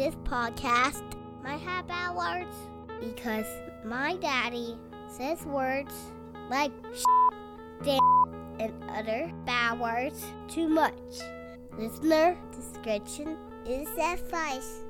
this podcast might have bad words because my daddy says words like damn and other bad words too much. Listener discretion is advice.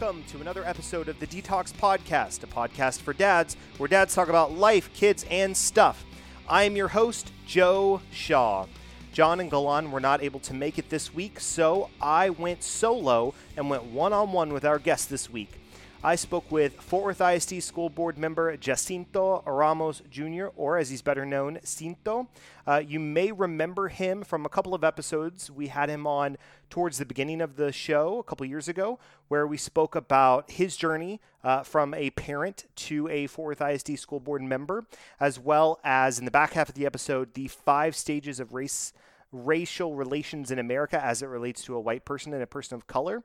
Welcome to another episode of the DTALKS Podcast, a podcast for dads where dads talk about life, kids, and stuff. I am your host, Joe Shaw. John and Galan were not able to make it this week, so I went solo and went one on one with our guest this week. I spoke with Fort Worth ISD School Board member Jacinto Ramos Jr., or as he's better known, Cinto. Uh, you may remember him from a couple of episodes. We had him on towards the beginning of the show a couple years ago, where we spoke about his journey uh, from a parent to a Fort Worth ISD School Board member, as well as in the back half of the episode, the five stages of race racial relations in America as it relates to a white person and a person of color.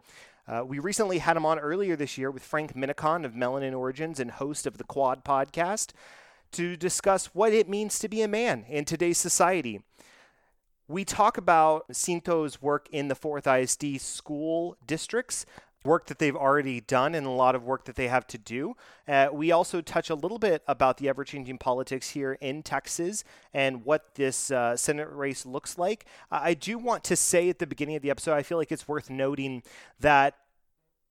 Uh, we recently had him on earlier this year with Frank Minicon of Melanin Origins and host of the Quad podcast to discuss what it means to be a man in today's society. We talk about Cinto's work in the Fort Worth ISD school districts, work that they've already done, and a lot of work that they have to do. Uh, we also touch a little bit about the ever changing politics here in Texas and what this uh, Senate race looks like. I do want to say at the beginning of the episode, I feel like it's worth noting that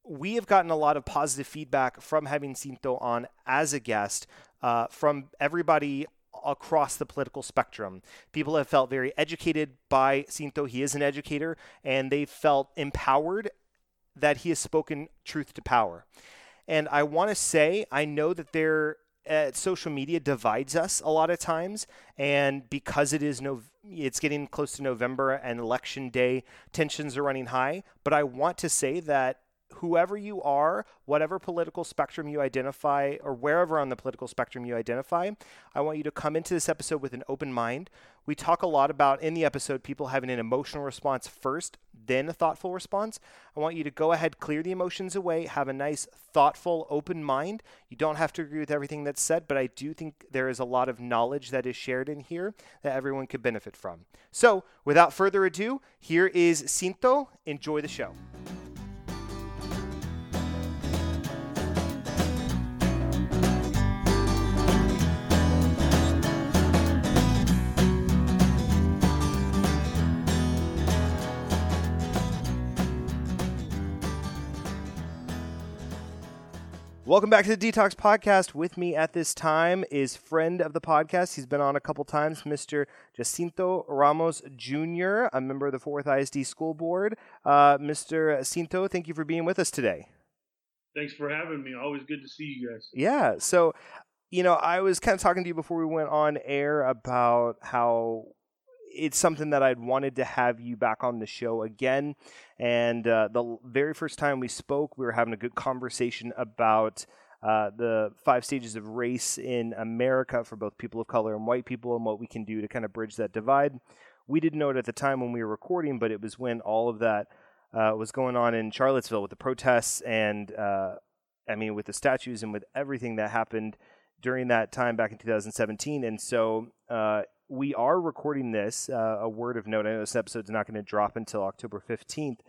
we have gotten a lot of positive feedback from having Cinto on as a guest uh, from everybody across the political spectrum. People have felt very educated by Cinto. He is an educator, and they felt empowered that he has spoken truth to power. And I want to say, I know that there. Uh, social media divides us a lot of times, and because it is no, it's getting close to November and election day, tensions are running high. But I want to say that whoever you are, whatever political spectrum you identify, or wherever on the political spectrum you identify, I want you to come into this episode with an open mind. We talk a lot about in the episode people having an emotional response first, then a thoughtful response. I want you to go ahead, clear the emotions away, have a nice, thoughtful, open mind. You don't have to agree with everything that's said, but I do think there is a lot of knowledge that is shared in here that everyone could benefit from. So, without further ado, here is Cinto. Enjoy the show. Welcome back to the DTALKS Podcast. With me at this time is friend of the podcast. He's been on a couple times, Mr. Jacinto Ramos Jr., a member of the Fort Worth ISD School Board. Uh, Mr. Jacinto, thank you for being with us today. Thanks for having me. Always good to see you guys. Yeah. So, you know, I was kind of talking to you before we went on air about how it's something that I'd wanted to have you back on the show again. And uh, the very first time we spoke, we were having a good conversation about uh, the five stages of race in America for both people of color and white people and what we can do to kind of bridge that divide. We didn't know it at the time when we were recording, but it was when all of that uh, was going on in Charlottesville with the protests and, uh, I mean, with the statues and with everything that happened during that time back in 2017. And so uh, we are recording this. Uh, a word of note: I know this episode's not going to drop until October fifteenth,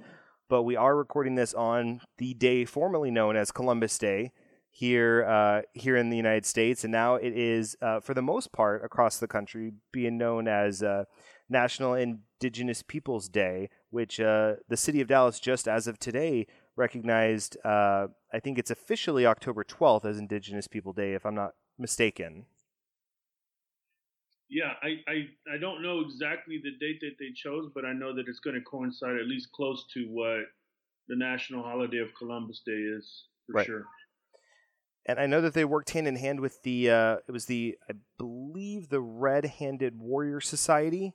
but we are recording this on the day formerly known as Columbus Day here uh, here in the United States, and now it is, uh, for the most part, across the country, being known as uh, National Indigenous Peoples Day, which uh, the city of Dallas, just as of today, recognized. Uh, I think it's officially October twelfth as Indigenous People Day, if I'm not mistaken. Yeah, I, I, I don't know exactly the date that they chose, but I know that it's going to coincide at least close to what the national holiday of Columbus Day is for Right. sure. and I know that they worked hand in hand with the uh, it was the I believe the Red Handed Warrior Society.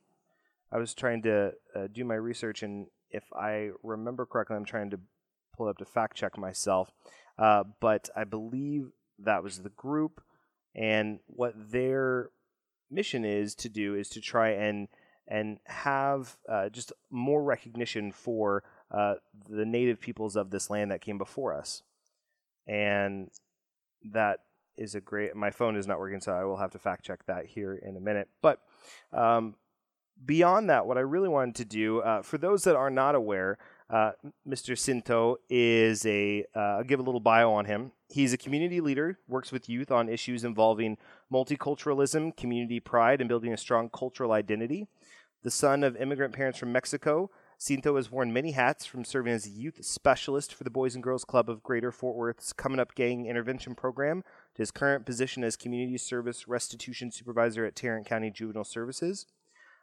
I was trying to uh, do my research, and if I remember correctly, I'm trying to pull up to fact check myself. Uh, but I believe that was the group, and what their mission is to do is to try and and have uh, just more recognition for uh, the native peoples of this land that came before us. And that is a great. My phone is not working, so I will have to fact check that here in a minute. But um, beyond that, what I really wanted to do, uh, for those that are not aware, uh, Mr. Cinto is a, uh, I'll give a little bio on him. He's a community leader, works with youth on issues involving multiculturalism, community pride, and building a strong cultural identity. The son of immigrant parents from Mexico, Cinto has worn many hats from serving as a youth specialist for the Boys and Girls Club of Greater Fort Worth's Coming Up Gang Intervention Program to his current position as Community Service Restitution Supervisor at Tarrant County Juvenile Services.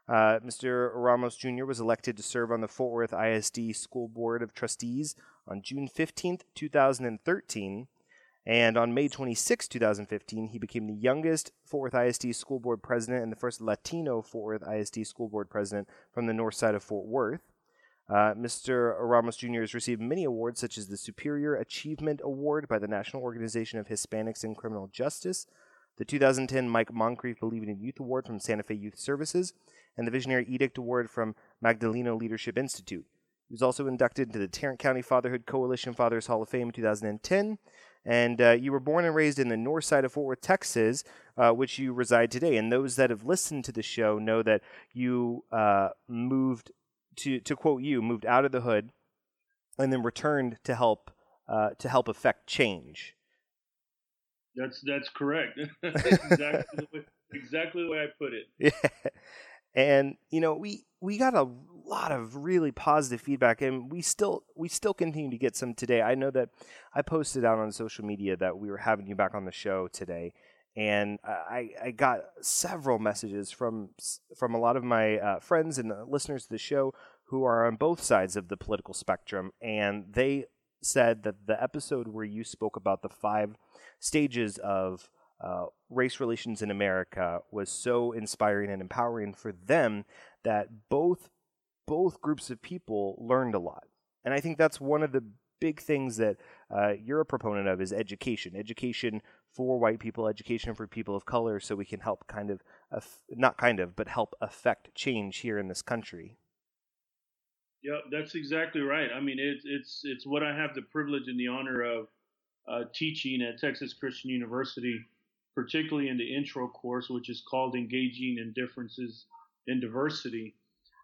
Uh, Mr. Ramos Jr. was elected to serve on the Fort Worth ISD School Board of Trustees on June 15, 2013. And on May 26, 2015, he became the youngest Fort Worth ISD School Board president and the first Latino Fort Worth ISD School Board president from the north side of Fort Worth. Uh, Mr. Ramos Jr. has received many awards, such as the Superior Achievement Award by the National Organization of Hispanics in Criminal Justice, the 2010 Mike Moncrief Believing in Youth Award from Santa Fe Youth Services, and the Visionary Edict Award from Magdaleno Leadership Institute. He was also inducted into the Tarrant County Fatherhood Coalition Fathers Hall of Fame in 2010. And uh, you were born and raised in the north side of Fort Worth, Texas, uh, which you reside today. And those that have listened to the show know that you uh, moved to to quote you, moved out of the hood and then returned to help uh, to help affect change. That's that's correct. exactly, the way, exactly the way I put it. Yeah. And you know, we we got a lot of really positive feedback and we still we still continue to get some today. I know that I posted out on social media that we were having you back on the show today and I, I got several messages from from a lot of my uh, friends and listeners to the show who are on both sides of the political spectrum, and they said that the episode where you spoke about the five stages of uh, race relations in America was so inspiring and empowering for them that both both groups of people learned a lot. And I think that's one of the big things that uh, you're a proponent of is education. Education for white people, education for people of color, so we can help kind of, not kind of, but help affect change here in this country. Yeah, that's exactly right. I mean, it's it's it's what I have the privilege and the honor of uh, teaching at Texas Christian University, particularly in the intro course, which is called Engaging in Differences in Diversity.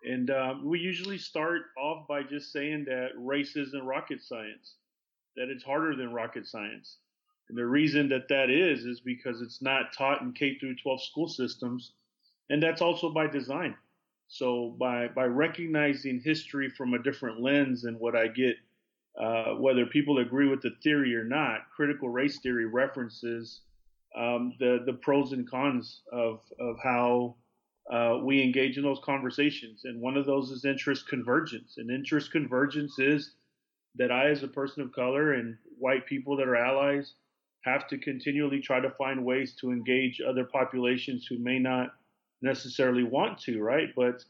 And um, we usually start off by just saying that race isn't rocket science, that it's harder than rocket science. And the reason that that is is because it's not taught in K through 12 school systems, and that's also by design. So by by recognizing history from a different lens and what I get, uh, whether people agree with the theory or not, critical race theory references um, the the pros and cons of of how uh, we engage in those conversations. And one of those is interest convergence. And interest convergence is that I, as a person of color, and white people that are allies, have to continually try to find ways to engage other populations who may not necessarily want to, right? But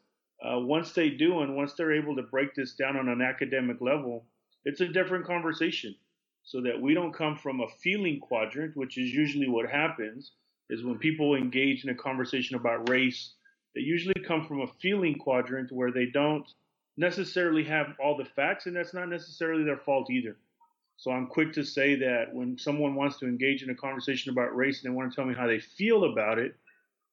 uh, once they do, and once they're able to break this down on an academic level, it's a different conversation. So that we don't come from a feeling quadrant, which is usually what happens, is when people engage in a conversation about race, they usually come from a feeling quadrant where they don't necessarily have all the facts, and that's not necessarily their fault either. So I'm quick to say that when someone wants to engage in a conversation about race and they want to tell me how they feel about it,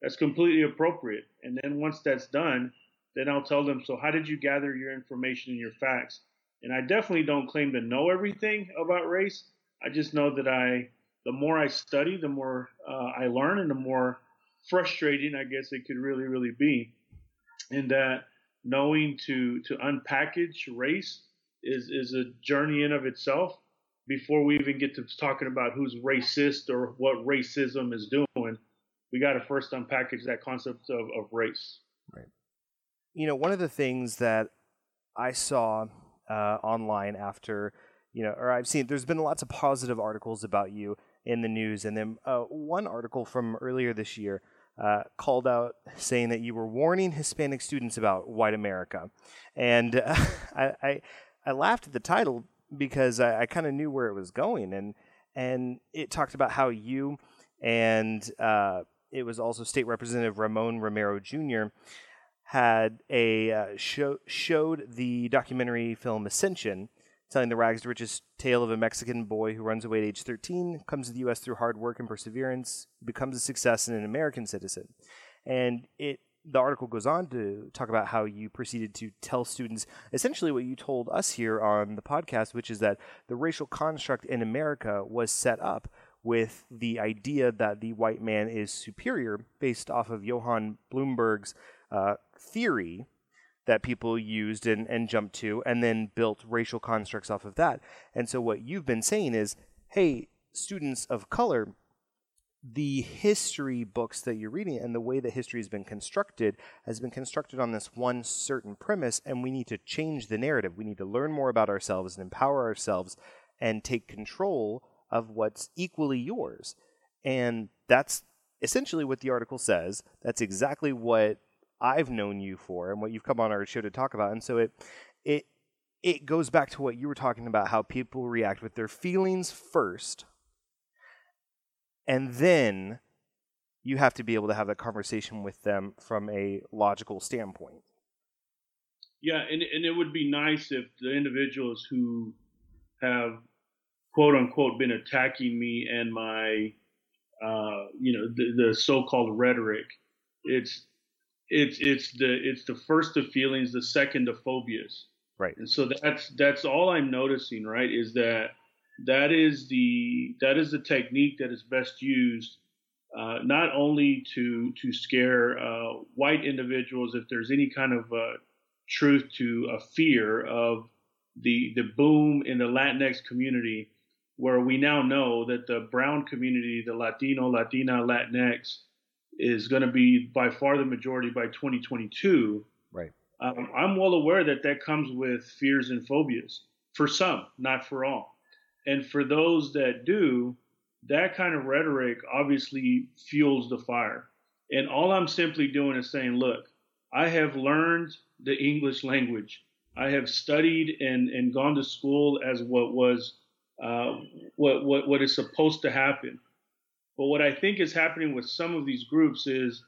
that's completely appropriate. And then once that's done, then I'll tell them, so how did you gather your information and your facts? And I definitely don't claim to know everything about race. I just know that I, the more I study, the more uh, I learn, and the more frustrating I guess it could really, really be. And that knowing to to unpackage race is is a journey in of itself. Before we even get to talking about who's racist or what racism is doing, we got to first unpackage that concept of, of race. Right. You know, one of the things that I saw uh, online after, you know, or I've seen, there's been lots of positive articles about you in the news, and then uh, one article from earlier this year uh, called out saying that you were warning Hispanic students about white America, and I, I, I laughed at the title because I, I kind of knew where it was going, and and it talked about how you and uh, it was also State Representative Ramon Romero Jr. had a uh, show, showed the documentary film Ascension, telling the rags to riches tale of a Mexican boy who runs away at age 13, comes to the U.S. through hard work and perseverance, becomes a success and an American citizen. And it the article goes on to talk about how you proceeded to tell students essentially what you told us here on the podcast, which is that the racial construct in America was set up with the idea that the white man is superior based off of Johann Blumenbach's uh, theory that people used and, and jumped to, and then built racial constructs off of that. And so, what you've been saying is hey, students of color, the history books that you're reading and the way that history has been constructed has been constructed on this one certain premise, and we need to change the narrative. We need to learn more about ourselves and empower ourselves and take control of what's equally yours. And that's essentially what the article says. That's exactly what I've known you for and what you've come on our show to talk about. And so it it it goes back to what you were talking about how people react with their feelings first and then you have to be able to have that conversation with them from a logical standpoint. Yeah, and and it would be nice if the individuals who have quote unquote been attacking me and my uh, you know the, the so-called rhetoric it's it's it's the it's the first of feelings the second of phobias. Right. And so that's that's all i'm noticing right is that that is the that is the technique that is best used uh, not only to to scare uh, white individuals if there's any kind of uh, truth to a fear of the the boom in the Latinx community, where we now know that the brown community, the Latino, Latina, Latinx, is going to be by far the majority by 2022. Right. Um, I'm well aware that that comes with fears and phobias for some, not for all. And for those that do, that kind of rhetoric obviously fuels the fire. And all I'm simply doing is saying, look, I have learned the English language. I have studied and, and gone to school as what was uh, what, what what is supposed to happen. But what I think is happening with some of these groups is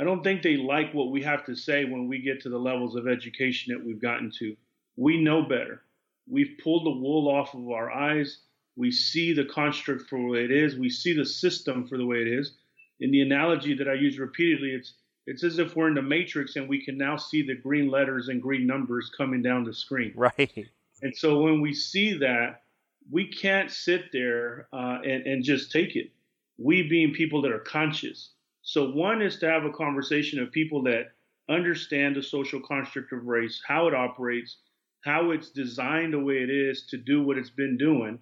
I don't think they like what we have to say when we get to the levels of education that we've gotten to. We know better. We've pulled the wool off of our eyes. We see the construct for what it is. We see the system for the way it is. In the analogy that I use repeatedly, it's it's as if we're in the matrix and we can now see the green letters and green numbers coming down the screen. Right. And so when we see that, we can't sit there uh, and, and just take it. We being people that are conscious. So one is to have a conversation of people that understand the social construct of race, how it operates, how it's designed the way it is to do what it's been doing.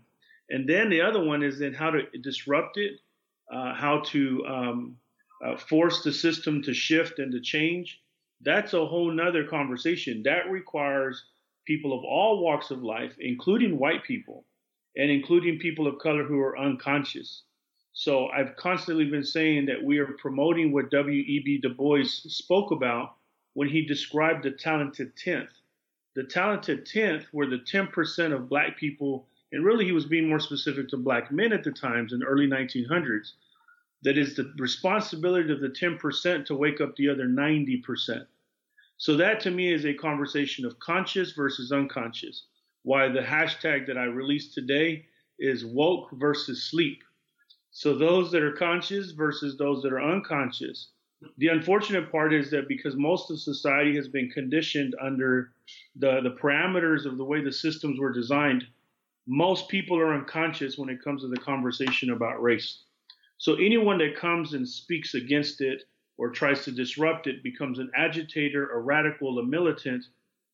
And then the other one is then how to disrupt it, uh, how to um, uh, force the system to shift and to change. That's a whole nother conversation. That requires people of all walks of life, including white people and including people of color who are unconscious. So I've constantly been saying that we are promoting what W.E.B. Du Bois spoke about when he described the talented tenth. The talented tenth were the 10% of black people, and really he was being more specific to black men at the times in the early 1900s. That is the responsibility of the 10% to wake up the other 90%. So that to me is a conversation of conscious versus unconscious. Why the hashtag that I released today is woke versus sleep. So those that are conscious versus those that are unconscious. The unfortunate part is that because most of society has been conditioned under the, the parameters of the way the systems were designed, most people are unconscious when it comes to the conversation about race. So anyone that comes and speaks against it or tries to disrupt it becomes an agitator, a radical, a militant,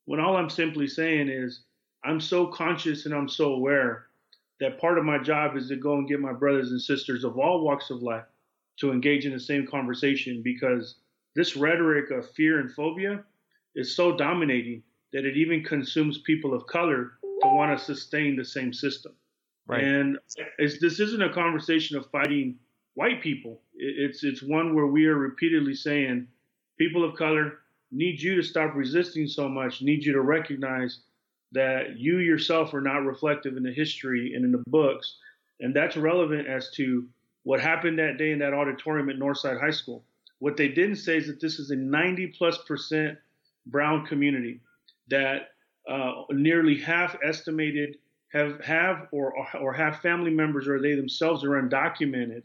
when all I'm simply saying is I'm so conscious and I'm so aware that part of my job is to go and get my brothers and sisters of all walks of life to engage in the same conversation because this rhetoric of fear and phobia is so dominating that it even consumes people of color to want to sustain the same system. Right. And this isn't a conversation of fighting white people. It's it's one where we are repeatedly saying people of color need you to stop resisting so much, need you to recognize that you yourself are not reflective in the history and in the books. And that's relevant as to what happened that day in that auditorium at Northside High School. What they didn't say is that this is a 90 plus percent brown community that uh, nearly half estimated have have or or have family members or they themselves are undocumented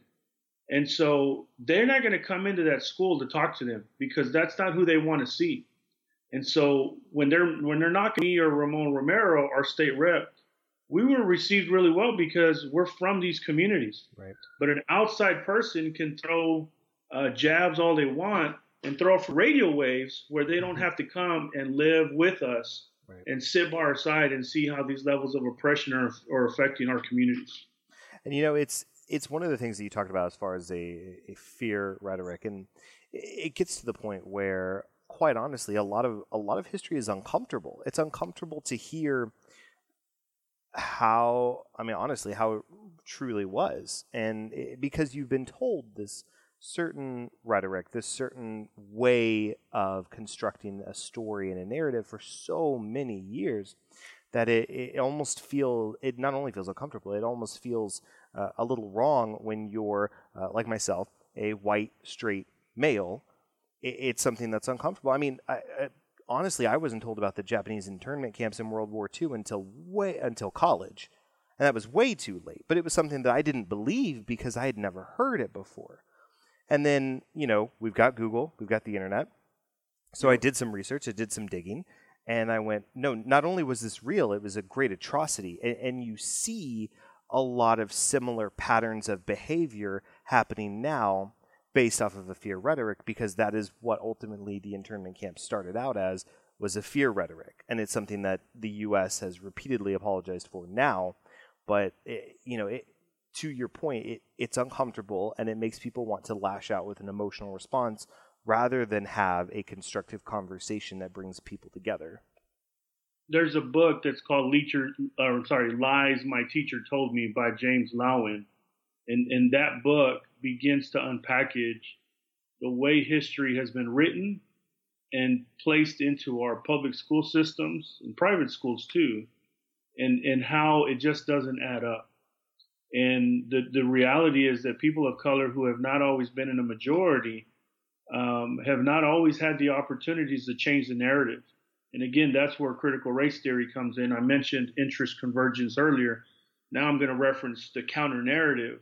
and so they're not going to come into that school to talk to them because that's not who they want to see and so when they're when they're knocking me or Ramon Romero, our state rep, we were received really well because we're from these communities. Right. But an outside person can throw uh, jabs all they want and throw off radio waves where they don't mm-hmm. have to come and live with us right. and sit by our side and see how these levels of oppression are, are affecting our communities. And you know, it's it's one of the things that you talked about as far as a, a fear rhetoric, and it gets to the point where quite honestly, a lot of a lot of history is uncomfortable. It's uncomfortable to hear how I mean honestly how it truly was, and it, because you've been told this certain rhetoric, this certain way of constructing a story and a narrative for so many years that it, it almost feel it not only feels uncomfortable, it almost feels uh, a little wrong when you're uh, like myself, a white straight male it, it's something that's uncomfortable. I mean, I, I, honestly, I wasn't told about the Japanese internment camps in World War II until way until college, and that was way too late. But it was something that I didn't believe because I had never heard it before. And then, you know, we've got Google, we've got the internet. So I did some research, I did some digging, and I went, no, not only was this real, it was a great atrocity. And, and you see a lot of similar patterns of behavior happening now based off of a fear rhetoric because that is what ultimately the internment camp started out as was a fear rhetoric and it's something that the US has repeatedly apologized for now but it, you know it, to your point it, it's uncomfortable and it makes people want to lash out with an emotional response rather than have a constructive conversation that brings people together there's a book that's called Leacher, or sorry, Lies My Teacher Told Me by James Loewen. And, and that book begins to unpackage the way history has been written and placed into our public school systems and private schools too, and, and how it just doesn't add up. And the, the reality is that people of color who have not always been in a majority um, have not always had the opportunities to change the narrative. And again, that's where critical race theory comes in. I mentioned interest convergence earlier. Now I'm going to reference the counter narrative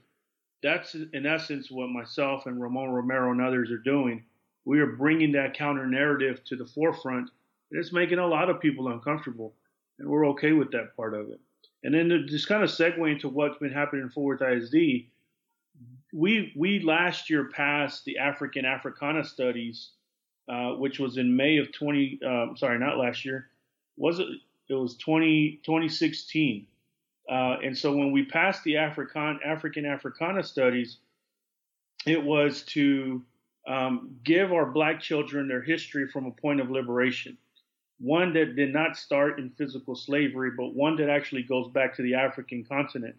that's in essence what myself and Ramon Romero and others are doing. We are bringing that counter narrative to the forefront. And it's making a lot of people uncomfortable, and we're okay with that part of it. And then to just kind of segue into what's been happening in Fort Worth ISD, we we last year passed the African Africana studies, uh, which was in May of 20. Um, sorry, not last year. Was it? It was 20 2016. Uh, and so when we passed the African African Africana studies, it was to um, give our black children their history from a point of liberation. One that did not start in physical slavery, but one that actually goes back to the African continent.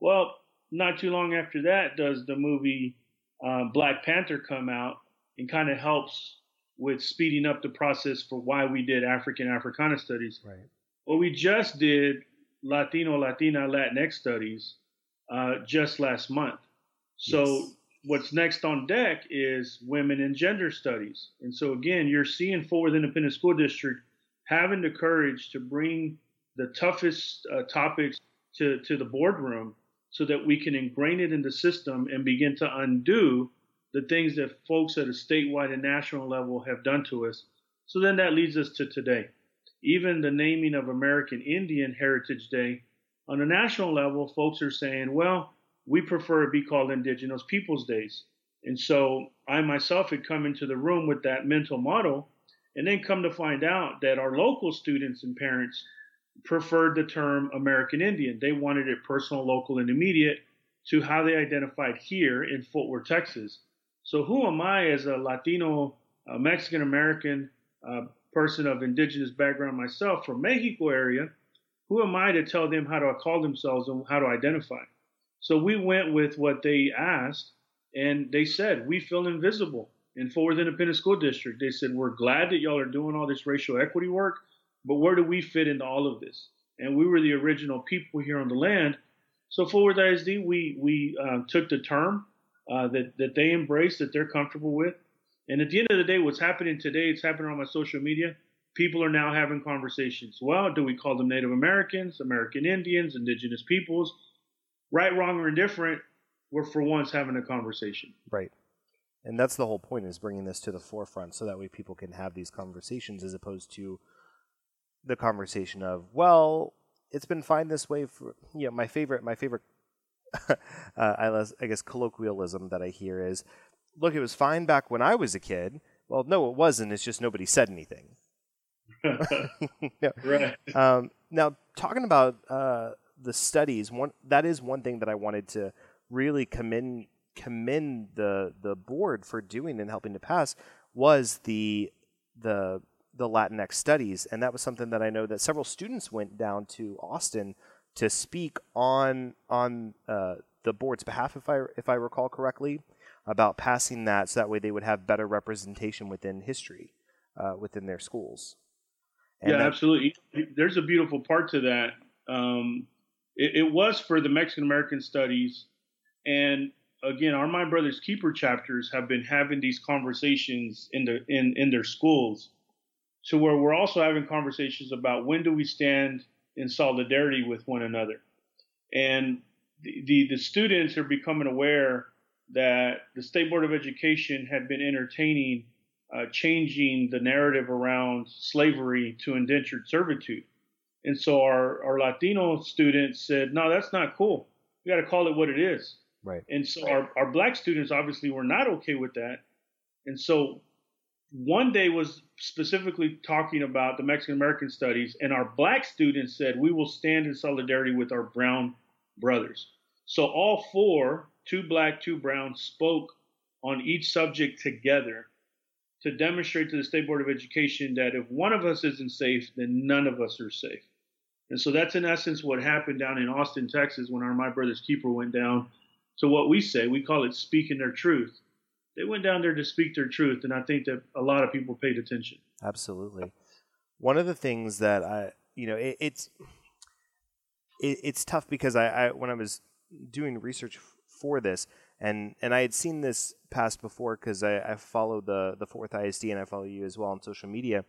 Well, not too long after that, does the movie uh, Black Panther come out and kind of helps with speeding up the process for why we did African Africana studies. Right. What we just did Latino, Latina, Latinx studies uh, just last month. So yes. what's next on deck is women and gender studies. And so again, you're seeing Fort Worth Independent School District having the courage to bring the toughest uh, topics to, to the boardroom so that we can ingrain it in the system and begin to undo the things that folks at a statewide and national level have done to us. So then that leads us to today even the naming of American Indian Heritage Day, on a national level, folks are saying, well, we prefer it be called Indigenous Peoples Days. And so I myself had come into the room with that mental model and then come to find out that our local students and parents preferred the term American Indian. They wanted it personal, local, and immediate to how they identified here in Fort Worth, Texas. So who am I as a Latino, uh, Mexican American, uh, person of indigenous background myself from Mexico area, who am I to tell them how to call themselves and how to identify? So we went with what they asked, and they said, We feel invisible in Fort Worth Independent School District. They said, We're glad that y'all are doing all this racial equity work, but where do we fit into all of this? And we were the original people here on the land. So Fort Worth ISD, we, we uh, took the term uh, that, that they embraced, that they're comfortable with, And at the end of the day, what's happening today, it's happening on my social media. People are now having conversations. Well, do we call them Native Americans, American Indians, Indigenous peoples? Right, wrong, or indifferent, we're for once having a conversation. Right. And that's the whole point is bringing this to the forefront so that way people can have these conversations as opposed to the conversation of, well, it's been fine this way for you know, my favorite my favorite uh, I guess colloquialism that I hear is, look, it was fine back when I was a kid. Well, no, it wasn't. It's just nobody said anything. yeah. Right. Um, now, talking about uh, the studies, one that is one thing that I wanted to really commend commend the the board for doing and helping to pass was the the the Latinx studies, and that was something that I know that several students went down to Austin to speak on on uh, the board's behalf, if I if I recall correctly, about passing that, so that way they would have better representation within history uh, within their schools. And yeah, that, absolutely. There's a beautiful part to that. Um, it, it, was for the Mexican American Studies, and again, our My Brothers Keeper chapters have been having these conversations in the in in their schools, to where we're also having conversations about when do we stand in solidarity with one another. And the, the, the students are becoming aware that the State Board of Education had been entertaining uh, changing the narrative around slavery to indentured servitude. And so our, our Latino students said, no, that's not cool. We got to call it what it is. Right. And so our, our black students obviously were not okay with that. And so one day was specifically talking about the Mexican American studies, and our black students said, We will stand in solidarity with our brown brothers. So all four, two black, two brown, spoke on each subject together to demonstrate to the State Board of Education that if one of us isn't safe, then none of us are safe. And so that's in essence what happened down in Austin, Texas, when our My Brother's Keeper went down to what we say. We call it speaking their truth they went down there to speak their truth, and I think that a lot of people paid attention. Absolutely. One of the things that I, you know, it, it's it, it's tough because I, I when I was doing research for this, and and I had seen this past before because I, I follow the the Fort Worth ISD and I follow you as well on social media,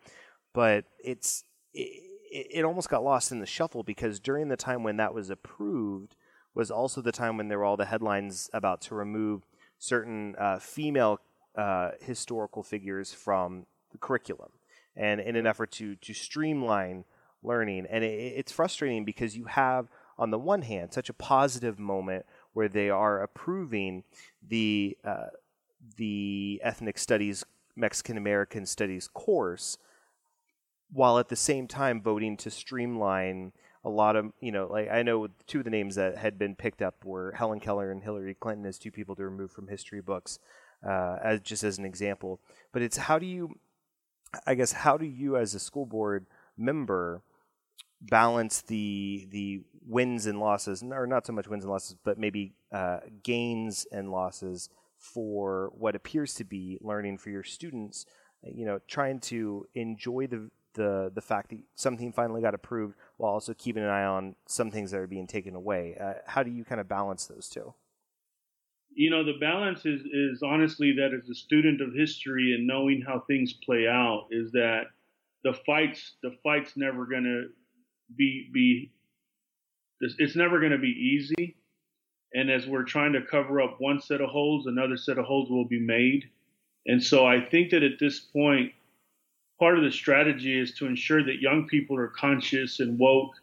but it's it, it almost got lost in the shuffle because during the time when that was approved was also the time when there were all the headlines about to remove certain uh, female uh, historical figures from the curriculum, and in an effort to to streamline learning. And it, it's frustrating because you have, on the one hand, such a positive moment where they are approving the uh, the ethnic studies, Mexican American studies course, while at the same time voting to streamline a lot of you know like I know two of the names that had been picked up were Helen Keller and Hillary Clinton as two people to remove from history books uh, as just as an example. But it's how do you, I guess, how do you as a school board member balance the the wins and losses, or not so much wins and losses, but maybe uh, gains and losses for what appears to be learning for your students. You know, trying to enjoy the the the fact that something finally got approved while also keeping an eye on some things that are being taken away. Uh, how do you kind of balance those two? You know, the balance is is honestly that as a student of history and knowing how things play out is that the fights the fights never going to be be it's never going to be easy. And as we're trying to cover up one set of holes, another set of holes will be made. And so I think that at this point, part of the strategy is to ensure that young people are conscious and woke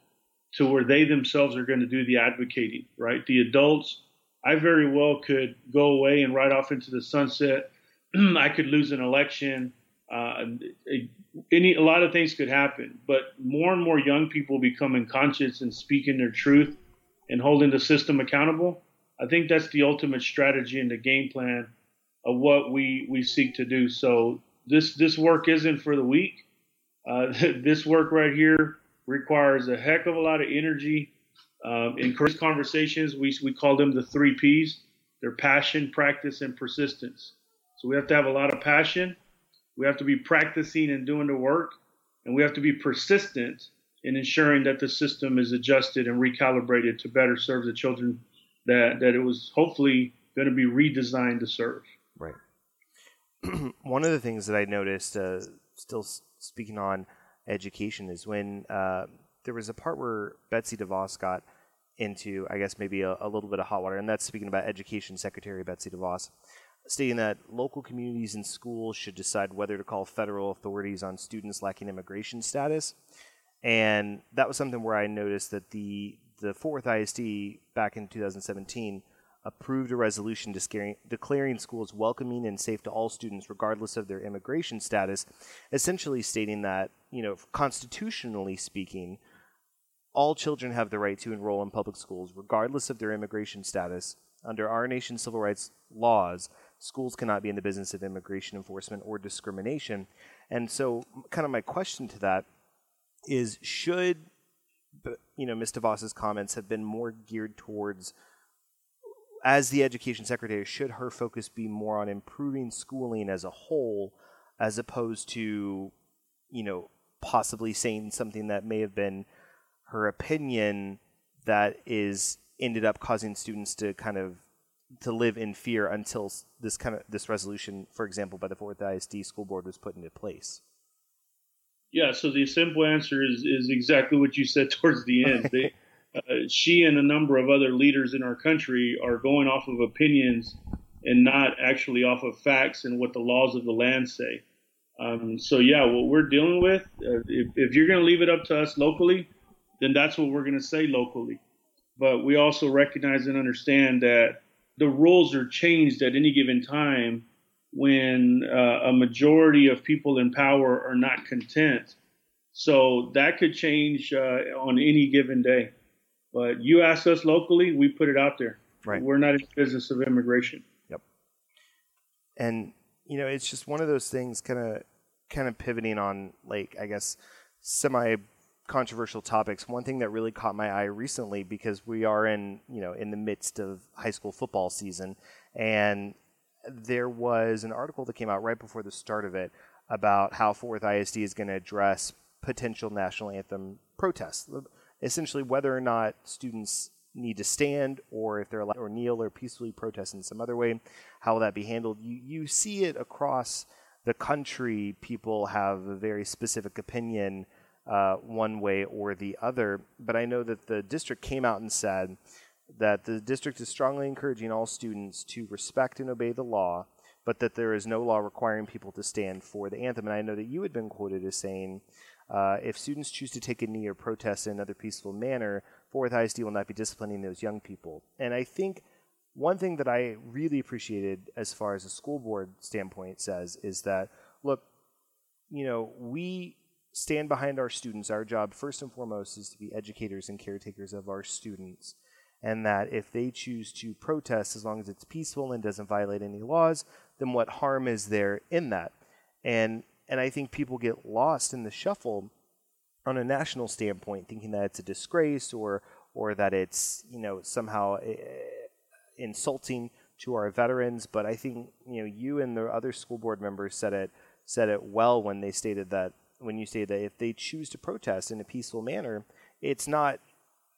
to where they themselves are going to do the advocating, right? The adults, I very well could go away and ride off into the sunset. I could lose an election. Uh, any a lot of things could happen, but more and more young people becoming conscious and speaking their truth and holding the system accountable. I think that's the ultimate strategy and the game plan of what we we seek to do. So this this work isn't for the weak. Uh, this work right here requires a heck of a lot of energy. Um, in Chris conversations, we we call them the three P's. They're passion, practice, and persistence. So we have to have a lot of passion. We have to be practicing and doing the work, and we have to be persistent in ensuring that the system is adjusted and recalibrated to better serve the children that that it was hopefully going to be redesigned to serve. Right. one of the things that I noticed, uh, still speaking on education, is when uh, there was a part where Betsy DeVos got into, I guess, maybe a, a, little bit of hot water, and that's speaking about Education Secretary Betsy DeVos, stating that local communities and schools should decide whether to call federal authorities on students lacking immigration status. And that was something where I noticed that the the Fort Worth ISD back in 2017 approved a resolution declaring schools welcoming and safe to all students regardless of their immigration status, essentially stating that, you know, constitutionally speaking, all children have the right to enroll in public schools regardless of their immigration status. Under our nation's civil rights laws, schools cannot be in the business of immigration enforcement or discrimination. And so, kind of my question to that is should you know Ms. DeVos's comments have been more geared towards as the education secretary, should her focus be more on improving schooling as a whole, as opposed to, you know, possibly saying something that may have been her opinion that is ended up causing students to kind of to live in fear until this kind of this resolution, for example, by the Fort Worth ISD school board was put into place. Yeah, so the simple answer is is exactly what you said towards the end. They, uh, she and a number of other leaders in our country are going off of opinions and not actually off of facts and what the laws of the land say. Um, so yeah, what we're dealing with, uh, if, if, you're going to leave it up to us locally, then that's what we're going to say locally. But we also recognize and understand that the rules are changed at any given time when uh, a majority of people in power are not content. So that could change uh, on any given day. But you ask us locally, we put it out there. Right. We're not in the business of immigration. Yep. And you know, it's just one of those things, kind of, kind of pivoting on like I guess semi controversial topics. One thing that really caught my eye recently because we are in you know in the midst of high school football season, and there was an article that came out right before the start of it about how Fort Worth ISD is going to address potential national anthem protests uh, essentially whether or not students need to stand or if they're allowed or kneel or peacefully protest in some other way, how will that be handled? You, you see it across the country. People have a very specific opinion uh, one way or the other. But I know that the district came out and said that the district is strongly encouraging all students to respect and obey the law, but that there is no law requiring people to stand for the anthem. And I know that you had been quoted as saying uh, if students choose to take a knee or protest in another peaceful manner, Fort Worth ISD will not be disciplining those young people. And I think one thing that I really appreciated as far as a school board standpoint says is that, look, you know, we stand behind our students. Our job, first and foremost, is to be educators and caretakers of our students. And that if they choose to protest, as long as it's peaceful and doesn't violate any laws, then what harm is there in that? And and I think people get lost in the shuffle on a national standpoint, thinking that it's a disgrace or or that it's you know somehow uh, insulting to our veterans. But I think you know you and the other school board members said it said it well when they stated that when you say that if they choose to protest in a peaceful manner, it's not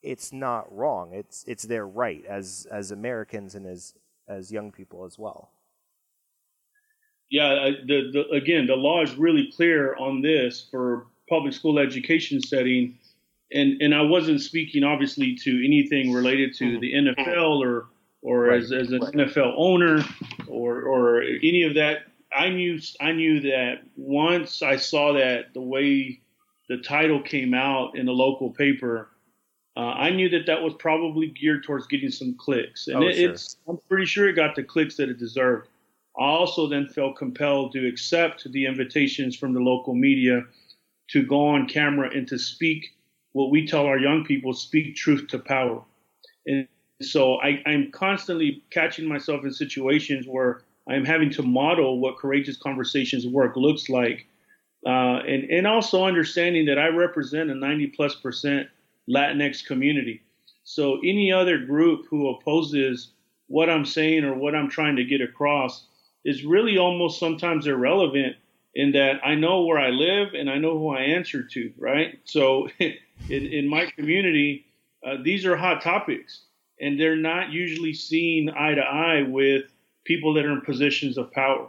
it's not wrong. It's it's their right as as Americans and as as young people as well yeah, the, the, again, the law is really clear on this for public school education setting. And, and I wasn't speaking obviously to anything related to the hmm. NFL or, or right. as, as an right. NFL owner or, or any of that. I knew, I knew that once I saw that the way the title came out in the local paper, uh, I knew that that was probably geared towards getting some clicks, and oh, it, sure. it's I'm pretty sure it got the clicks that it deserved. I also then felt compelled to accept the invitations from the local media to go on camera and to speak what we tell our young people speak truth to power. And so I, am constantly catching myself in situations where I'm having to model what courageous conversations work looks like. Uh, and, and also understanding that I represent a 90 plus percent Latinx community. So any other group who opposes what I'm saying or what I'm trying to get across is really almost sometimes irrelevant in that I know where I live and I know who I answer to, right? So in, in my community, uh, these are hot topics and they're not usually seen eye to eye with people that are in positions of power.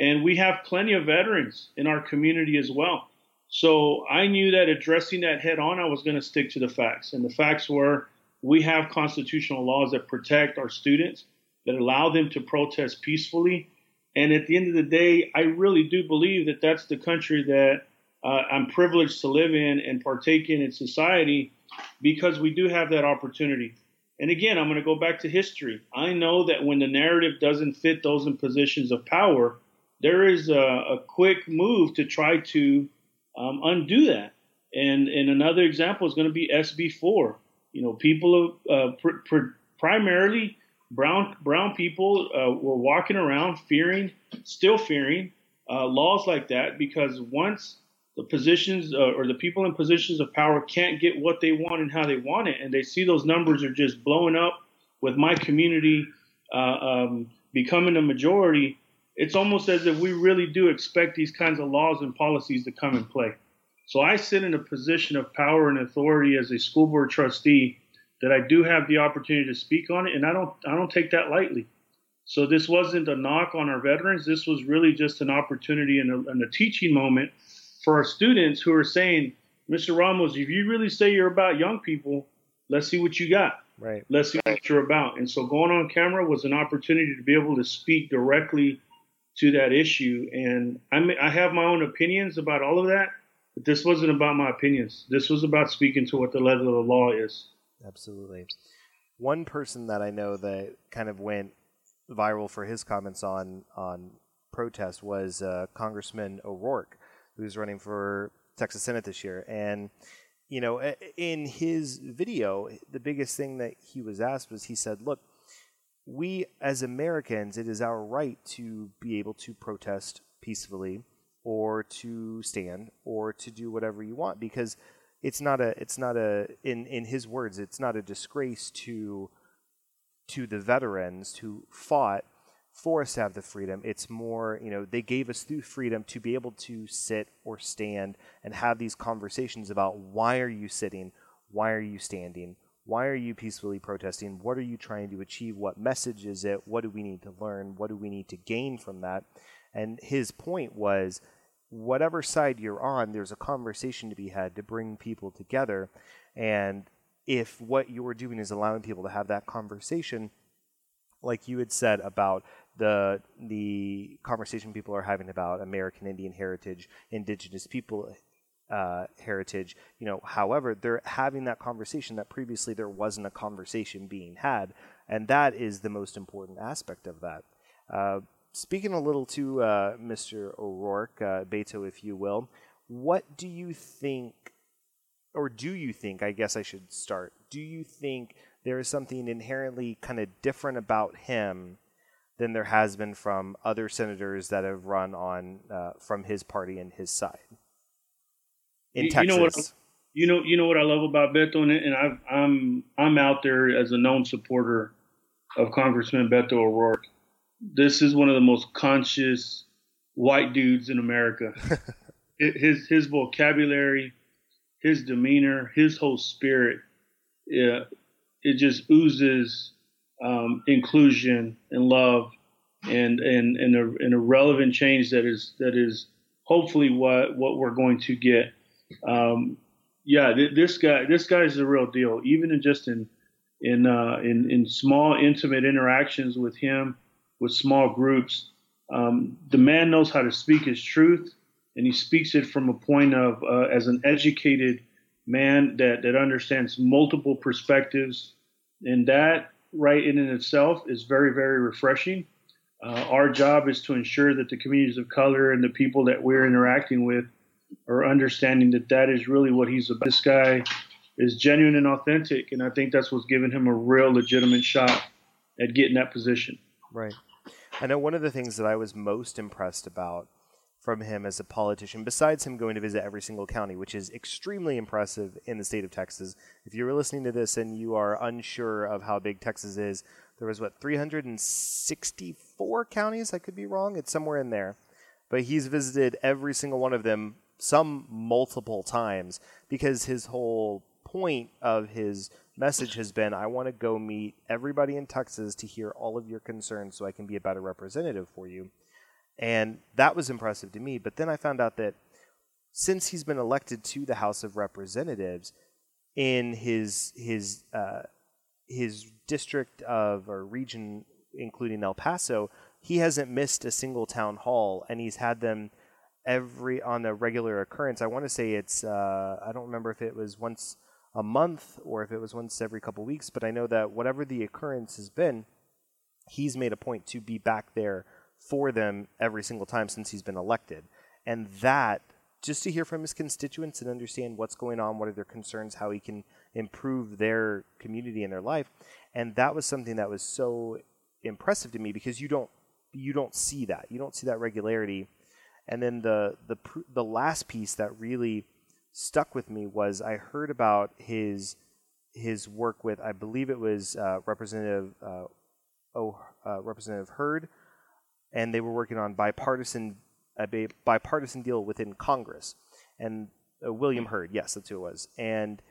And we have plenty of veterans in our community as well. So I knew that addressing that head on, I was going to stick to the facts. And the facts were we have constitutional laws that protect our students, that allow them to protest peacefully. And at the end of the day, I really do believe that that's the country that uh, I'm privileged to live in and partake in in society because we do have that opportunity. And again, I'm going to go back to history. I know that when the narrative doesn't fit those in positions of power, there is a, a quick move to try to um, undo that. And, and another example is going to be SB4. You know, people, uh, pr- pr- primarily brown brown people, uh, were walking around fearing, still fearing uh, laws like that because once the positions uh, or the people in positions of power can't get what they want and how they want it, and they see those numbers are just blowing up with my community uh, um, becoming a majority, it's almost as if we really do expect these kinds of laws and policies to come in play. So I sit in a position of power and authority as a school board trustee that I do have the opportunity to speak on it, and I don't I don't take that lightly. So this wasn't a knock on our veterans. This was really just an opportunity and a, and a teaching moment for our students who are saying, Mr. Ramos, if you really say you're about young people, let's see what you got. Right. Let's see what you're about. And so going on camera was an opportunity to be able to speak directly to that issue. And I, may, I have my own opinions about all of that, but this wasn't about my opinions. This was about speaking to what the letter of the law is. Absolutely. One person that I know that kind of went viral for his comments on on protest was uh, Congressman O'Rourke who's running for Texas Senate this year. And, you know, in his video, the biggest thing that he was asked was he said, look, we as Americans, it is our right to be able to protest peacefully or to stand or to do whatever you want because it's not a it's not a in in his words it's not a disgrace to to the veterans who fought for us to have the freedom. It's more, you know, they gave us the freedom to be able to sit or stand and have these conversations about why are you sitting? Why are you standing? Why are you peacefully protesting? What are you trying to achieve? What message is it? What do we need to learn? What do we need to gain from that? And his point was whatever side you're on, there's a conversation to be had to bring people together. And if what you're doing is allowing people to have that conversation, like you had said about the the conversation people are having about American Indian heritage, Indigenous people uh, heritage. You know, however, they're having that conversation that previously there wasn't a conversation being had, and that is the most important aspect of that. Uh, speaking a little to uh, Mr. O'Rourke, uh, Beto, if you will, what do you think, or do you think? I guess I should start. Do you think there is something inherently kind of different about him? Than there has been from other senators that have run on uh, from his party and his side in you, Texas. You know what? You know, you know what I love about Beto, and, and i am I'm, I'm out there as a known supporter of Congressman Beto O'Rourke. This is one of the most conscious white dudes in America. his his vocabulary, his demeanor, his whole spirit, yeah, it just oozes um, inclusion and love and and and a, and a relevant change that is that is hopefully what what we're going to get. Um, yeah, th- this guy this guy's the real deal. Even in just in in uh, in in small intimate interactions with him, with small groups, um, the man knows how to speak his truth, and he speaks it from a point of uh, as an educated man that that understands multiple perspectives, and that right in and itself is very, very refreshing. Uh, our job is to ensure that the communities of color and the people that we're interacting with are understanding that that is really what he's about. This guy is genuine and authentic, and I think that's what's given him a real legitimate shot at getting that position. Right. I know one of the things that I was most impressed about from him as a politician, besides him going to visit every single county, which is extremely impressive in the state of Texas. If you were listening to this and you are unsure of how big Texas is, there was what 364 counties. I could be wrong. It's somewhere in there, but he's visited every single one of them, some multiple times, because his whole point of his message has been I want to go meet everybody in Texas to hear all of your concerns so I can be a better representative for you. And that was impressive to me. But then I found out that since he's been elected to the House of Representatives, in his his uh, his district of or region, including El Paso, he hasn't missed a single town hall, and he's had them every on a regular occurrence. I want to say it's uh, I don't remember if it was once a month or if it was once every couple weeks, but I know that whatever the occurrence has been, he's made a point to be back there for them every single time since he's been elected. And that, just to hear from his constituents and understand what's going on, what are their concerns, how he can improve their community and their life. And that was something that was so impressive to me because you don't you don't see that. You don't see that regularity. And then the the the last piece that really stuck with me was I heard about his his work with I believe it was uh, Representative uh, oh uh, Representative Hurd and they were working on bipartisan a bipartisan deal within Congress. And uh, William Hurd, yes, that's who it was. And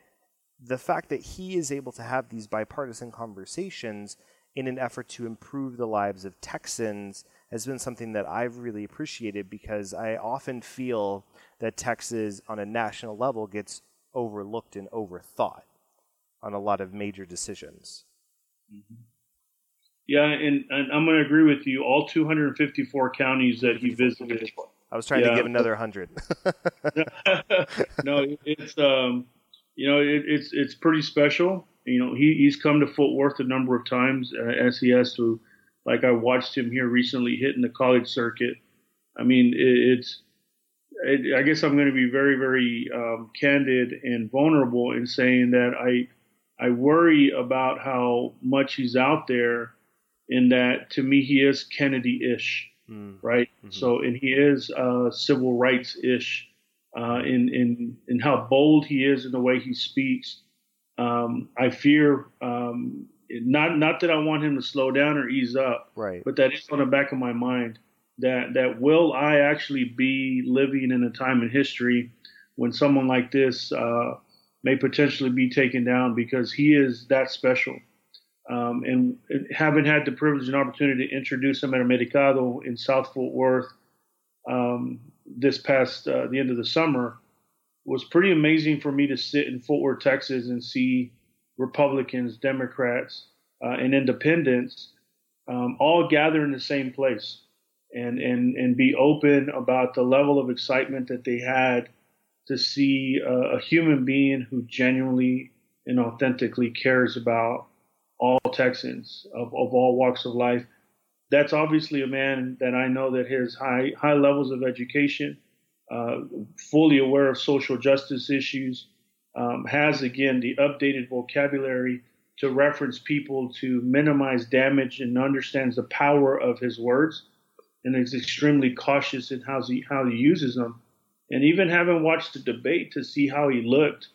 the fact that he is able to have these bipartisan conversations in an effort to improve the lives of Texans has been something that I've really appreciated because I often feel that Texas on a national level gets overlooked and overthought on a lot of major decisions. Mm-hmm. Yeah, and, and I'm going to agree with you. All 254 counties that he visited. I was trying yeah. to give another hundred. no, it's um, you know, it, it's it's pretty special. You know, he, he's come to Fort Worth a number of times uh, as he has to. Like I watched him here recently hitting the college circuit. I mean, it, it's. It, I guess I'm going to be very, very um, candid and vulnerable in saying that I, I worry about how much he's out there in that to me he is Kennedy-ish, mm. right? Mm-hmm. So and he is uh, civil rights-ish uh, in in in how bold he is in the way he speaks. Um, I fear um, not not that I want him to slow down or ease up, right? But that is on the back of my mind that that will I actually be living in a time in history when someone like this uh, may potentially be taken down because he is that special. Um, and having had the privilege and opportunity to introduce him at a Americado in South Fort Worth um, this past uh, the end of the summer was pretty amazing for me to sit in Fort Worth, Texas, and see Republicans, Democrats, uh, and Independents um, all gather in the same place and and and be open about the level of excitement that they had to see a, a human being who genuinely and authentically cares about all Texans of, of all walks of life. That's obviously a man that I know that has high high levels of education, uh, fully aware of social justice issues, um, has again the updated vocabulary to reference people to minimize damage and understands the power of his words, and is extremely cautious in how he how he uses them. And even having watched the debate to see how he looked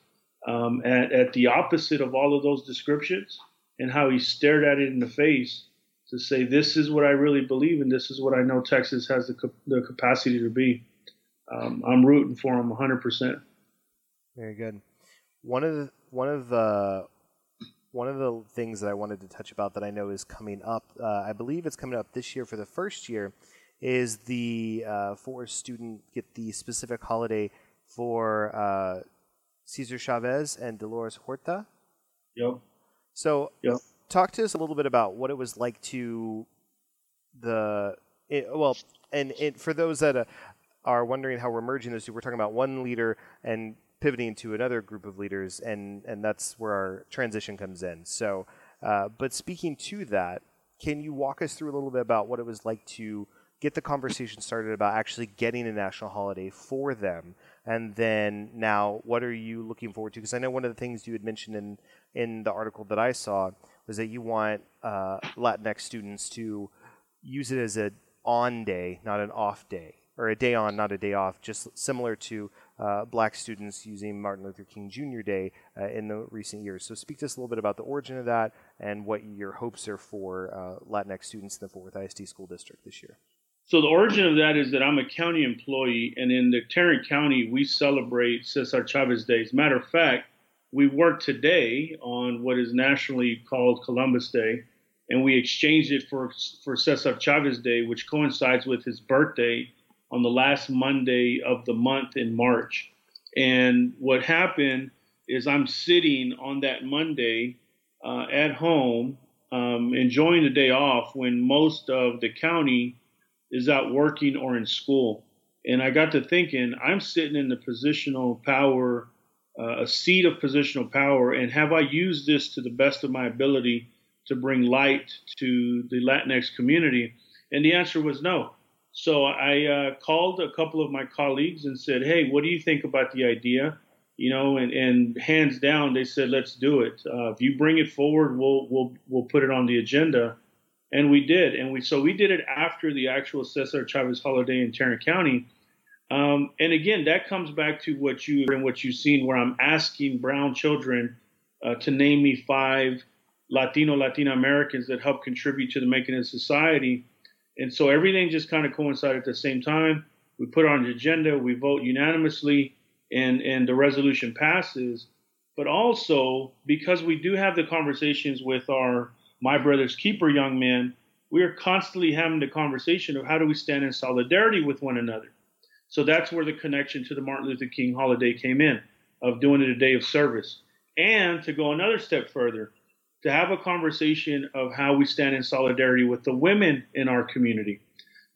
um, at, at the opposite of all of those descriptions, and how he stared at it in the face to say, "This is what I really believe, and this is what I know Texas has the, the capacity to be." Um, I'm rooting for him 100. percent Very good. One of the one of the one of the things that I wanted to touch about that I know is coming up, uh, I believe it's coming up this year for the first year, is the uh, for student get the specific holiday for uh, Cesar Chavez and Dolores Huerta. Yep. So, yep. talk to us a little bit about what it was like to the it, well, and it, for those that uh, are wondering how we're merging those two, we're talking about one leader and pivoting to another group of leaders, and and that's where our transition comes in. So, uh, but speaking to that, can you walk us through a little bit about what it was like to get the conversation started about actually getting a national holiday for them and then now, what are you looking forward to? Because I know one of the things you had mentioned in in the article that I saw was that you want uh, Latinx students to use it as an on day, not an off day, or a day on, not a day off, just similar to uh, black students using Martin Luther King Jr. Day uh, in the recent years. So, speak to us a little bit about the origin of that and what your hopes are for uh, Latinx students in the Fort Worth ISD School District this year. So the origin of that is that I'm a county employee, and in the Tarrant County, we celebrate Cesar Chavez Day. As a matter of fact, we work today on what is nationally called Columbus Day, and we exchanged it for for Cesar Chavez Day, which coincides with his birthday on the last Monday of the month in March. And what happened is I'm sitting on that Monday uh, at home, um, enjoying the day off when most of the county is out working or in school. And I got to thinking, I'm sitting in the positional power, uh, a seat of positional power, and have I used this to the best of my ability to bring light to the Latinx community? And the answer was no. So I uh, called a couple of my colleagues and said, "Hey, what do you think about the idea?" You know, and, and hands down, they said, "Let's do it. Uh, if you bring it forward, we'll we'll we'll put it on the agenda." And we did, and we so we did it after the actual Cesar Chavez holiday in Tarrant County. Um, and again, that comes back to what you and what you've seen, where I'm asking brown children uh, to name me five Latino Latina Americans that help contribute to the making of society and so everything just kind of coincided at the same time. We put on the agenda, we vote unanimously, and, and the resolution passes. But also, because we do have the conversations with our My Brother's Keeper young men, we are constantly having the conversation of how do we stand in solidarity with one another. So that's where the connection to the Martin Luther King holiday came in, of doing it a day of service. And to go another step further, to have a conversation of how we stand in solidarity with the women in our community.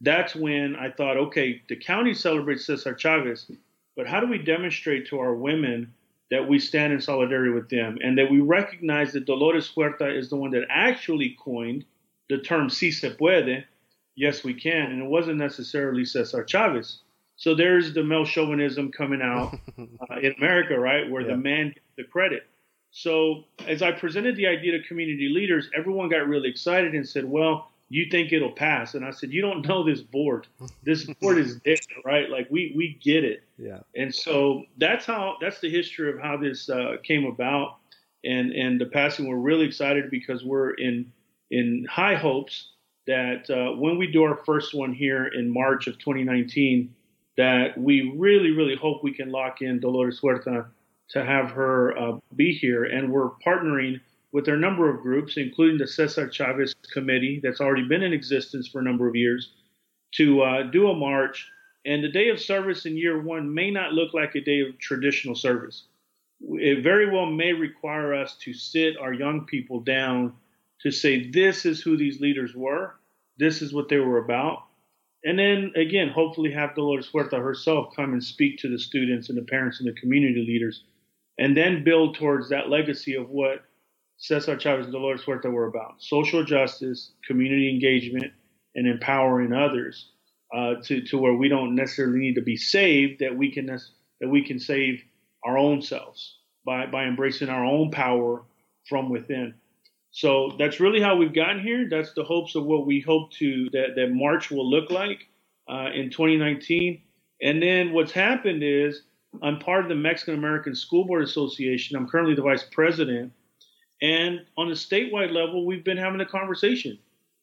That's when I thought, okay, the county celebrates Cesar Chavez, but how do we demonstrate to our women that we stand in solidarity with them and that we recognize that Dolores Huerta is the one that actually coined the term si se puede, yes we can, and it wasn't necessarily Cesar Chavez. So there's the male chauvinism coming out uh, in America, right, where yeah. the man gets the credit. So as I presented the idea to community leaders, everyone got really excited and said, "Well, you think it'll pass?" And I said, "You don't know this board. This board is dead, right? Like we we get it." Yeah. And so that's how that's the history of how this uh, came about, and and the passing. We're really excited because we're in in high hopes that uh, when we do our first one here in March of 2019, that we really really hope we can lock in Dolores Huerta to have her uh, be here. And we're partnering with a number of groups, including the Cesar Chavez Committee, that's already been in existence for a number of years, to uh, do a march. And the day of service in year one may not look like a day of traditional service. It very well may require us to sit our young people down to say, this is who these leaders were, this is what they were about. And then again, hopefully have Dolores Huerta herself come and speak to the students and the parents and the community leaders and then build towards that legacy of what Cesar Chavez and Dolores Huerta were about social justice, community engagement, and empowering others uh, to, to where we don't necessarily need to be saved, that we can, that we can save our own selves by, by embracing our own power from within. So that's really how we've gotten here. That's the hopes of what we hope to that, that March will look like uh, in 2019. And then what's happened is I'm part of the Mexican American School Board Association. I'm currently the vice president. And on a statewide level, we've been having a conversation.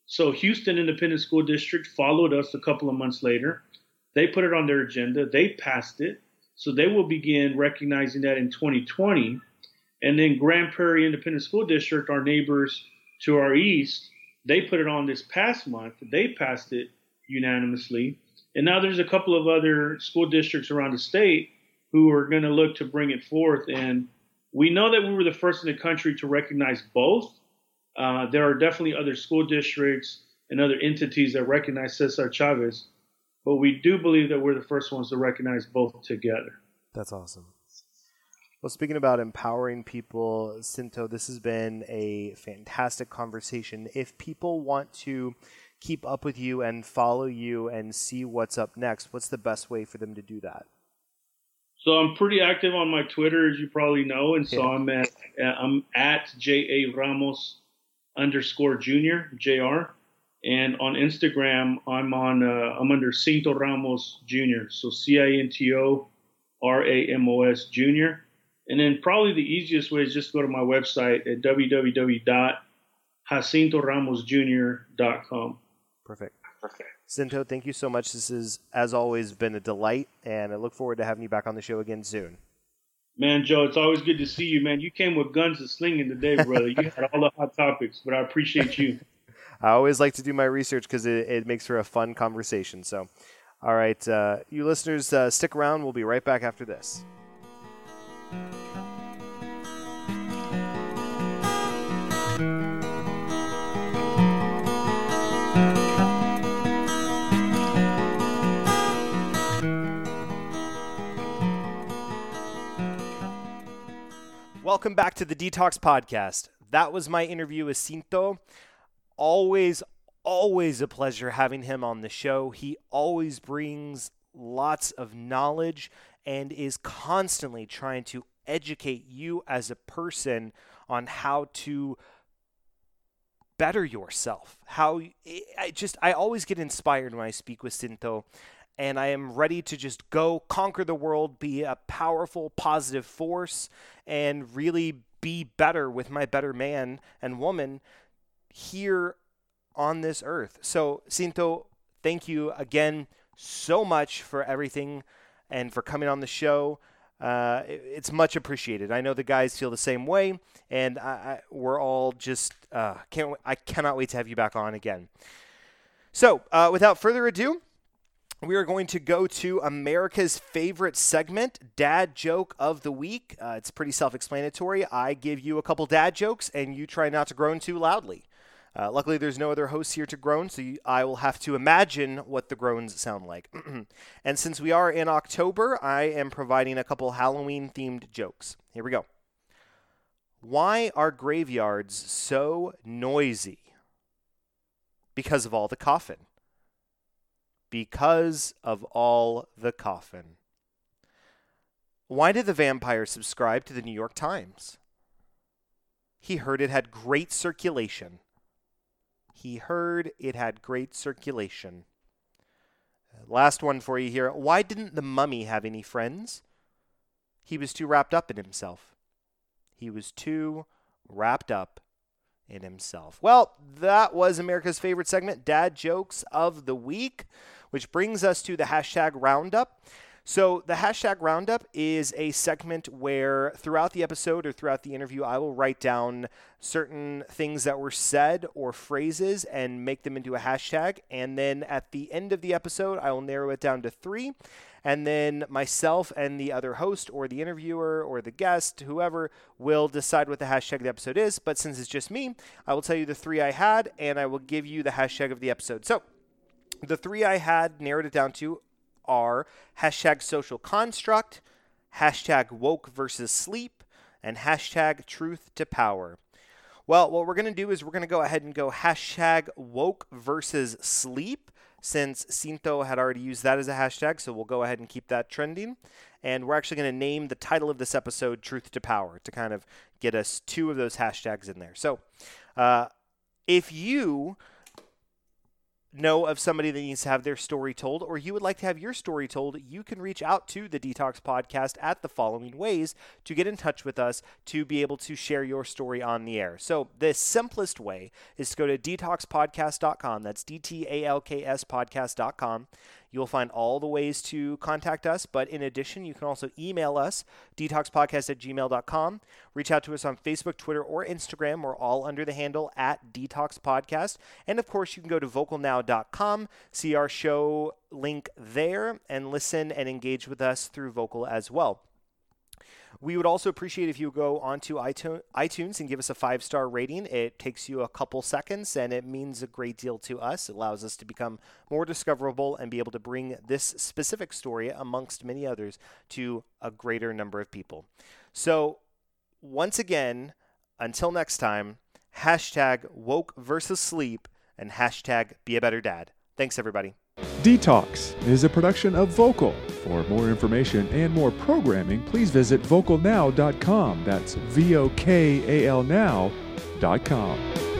So Houston Independent School District followed us a couple of months later. They put it on their agenda. They passed it. So they will begin recognizing that in 2020. And then Grand Prairie Independent School District, our neighbors to our east, they put it on this past month. They passed it unanimously. And now there's a couple of other school districts around the state who are going to look to bring it forth. And we know that we were the first in the country to recognize both. Uh, there are definitely other school districts and other entities that recognize Cesar Chavez, but we do believe that we're the first ones to recognize both together. That's awesome. Well, speaking about empowering people, Cinto, this has been a fantastic conversation. If people want to keep up with you and follow you and see what's up next, what's the best way for them to do that? So I'm pretty active on my Twitter, as you probably know, and so yeah. I'm at I'm at J A Ramos underscore Junior Jr. And on Instagram, I'm on uh, I'm under Cinto Ramos Jr. So C I N T O R A M O S Jr. And then probably the easiest way is just go to my website at www.jacintoramosjr.com. Perfect. Perfect. Cinto, thank you so much. This has, as always, been a delight, and I look forward to having you back on the show again soon. Man, Joe, it's always good to see you, man. You came with guns and slinging today, brother. you had all the hot topics, but I appreciate you. I always like to do my research because it, it makes for a fun conversation. So, all right, uh, you listeners, uh, stick around. We'll be right back after this. Welcome back to the DTALKS Podcast. That was my interview with Cinto. Always, always a pleasure having him on the show. He always brings lots of knowledge and is constantly trying to educate you as a person on how to better yourself. How I just I always get inspired when I speak with Cinto and I am ready to just go conquer the world, be a powerful, positive force, and really be better with my better man and woman here on this earth. So, Cinto, thank you again so much for everything and for coming on the show. Uh, it's much appreciated. I know the guys feel the same way, and I, I, we're all just uh, can't. I cannot wait to have you back on again. So, uh, without further ado, we are going to go to America's favorite segment, Dad Joke of the Week. Uh, it's pretty self explanatory. I give you a couple dad jokes, and you try not to groan too loudly. Uh, luckily, there's no other hosts here to groan, so you, I will have to imagine what the groans sound like. and since we are in October, I am providing a couple Halloween themed jokes. Here we go. Why are graveyards so noisy? Because of all the coffin because of all the coffin. Why did the vampire subscribe to the New York Times? He heard it had great circulation. He heard it had great circulation. Last one for you here. Why didn't the mummy have any friends? He was too wrapped up in himself. He was too wrapped up in himself. Well, that was America's favorite segment, Dad Jokes of the Week which brings us to the hashtag roundup. So, the hashtag roundup is a segment where throughout the episode or throughout the interview, I will write down certain things that were said or phrases and make them into a hashtag. And then at the end of the episode, I will narrow it down to three. And then myself and the other host or the interviewer or the guest, whoever, will decide what the hashtag of the episode is. But since it's just me, I will tell you the three I had and I will give you the hashtag of the episode. So, the three I had narrowed it down to are hashtag social construct, hashtag woke versus sleep, and hashtag truth to power. Well, what we're going to do is we're going to go ahead and go hashtag woke versus sleep since Cinto had already used that as a hashtag, so we'll go ahead and keep that trending. And we're actually going to name the title of this episode Truth to Power to kind of get us two of those hashtags in there. So uh, if you know of somebody that needs to have their story told, or you would like to have your story told, you can reach out to the DTALKS Podcast at the following ways to get in touch with us to be able to share your story on the air. So, the simplest way is to go to dtalkspodcast.com. That's D T A L K S podcast.com. You'll find all the ways to contact us, but in addition, you can also email us, dtalkspodcast at gmail.com. Reach out to us on Facebook, Twitter, or Instagram. We're all under the handle at DTALKS Podcast. And of course, you can go to vokalnow.com, see our show link there, and listen and engage with us through Vokal as well. We would also appreciate if you go onto iTunes and give us a five star rating. It takes you a couple seconds and it means a great deal to us. It allows us to become more discoverable and be able to bring this specific story, amongst many others, to a greater number of people. So, once again, until next time, hashtag woke versus sleep and hashtag be a better dad. Thanks, everybody. DTALKS is a production of Vokal. For more information and more programming, please visit vokalnow.com. That's V O K A L now.com.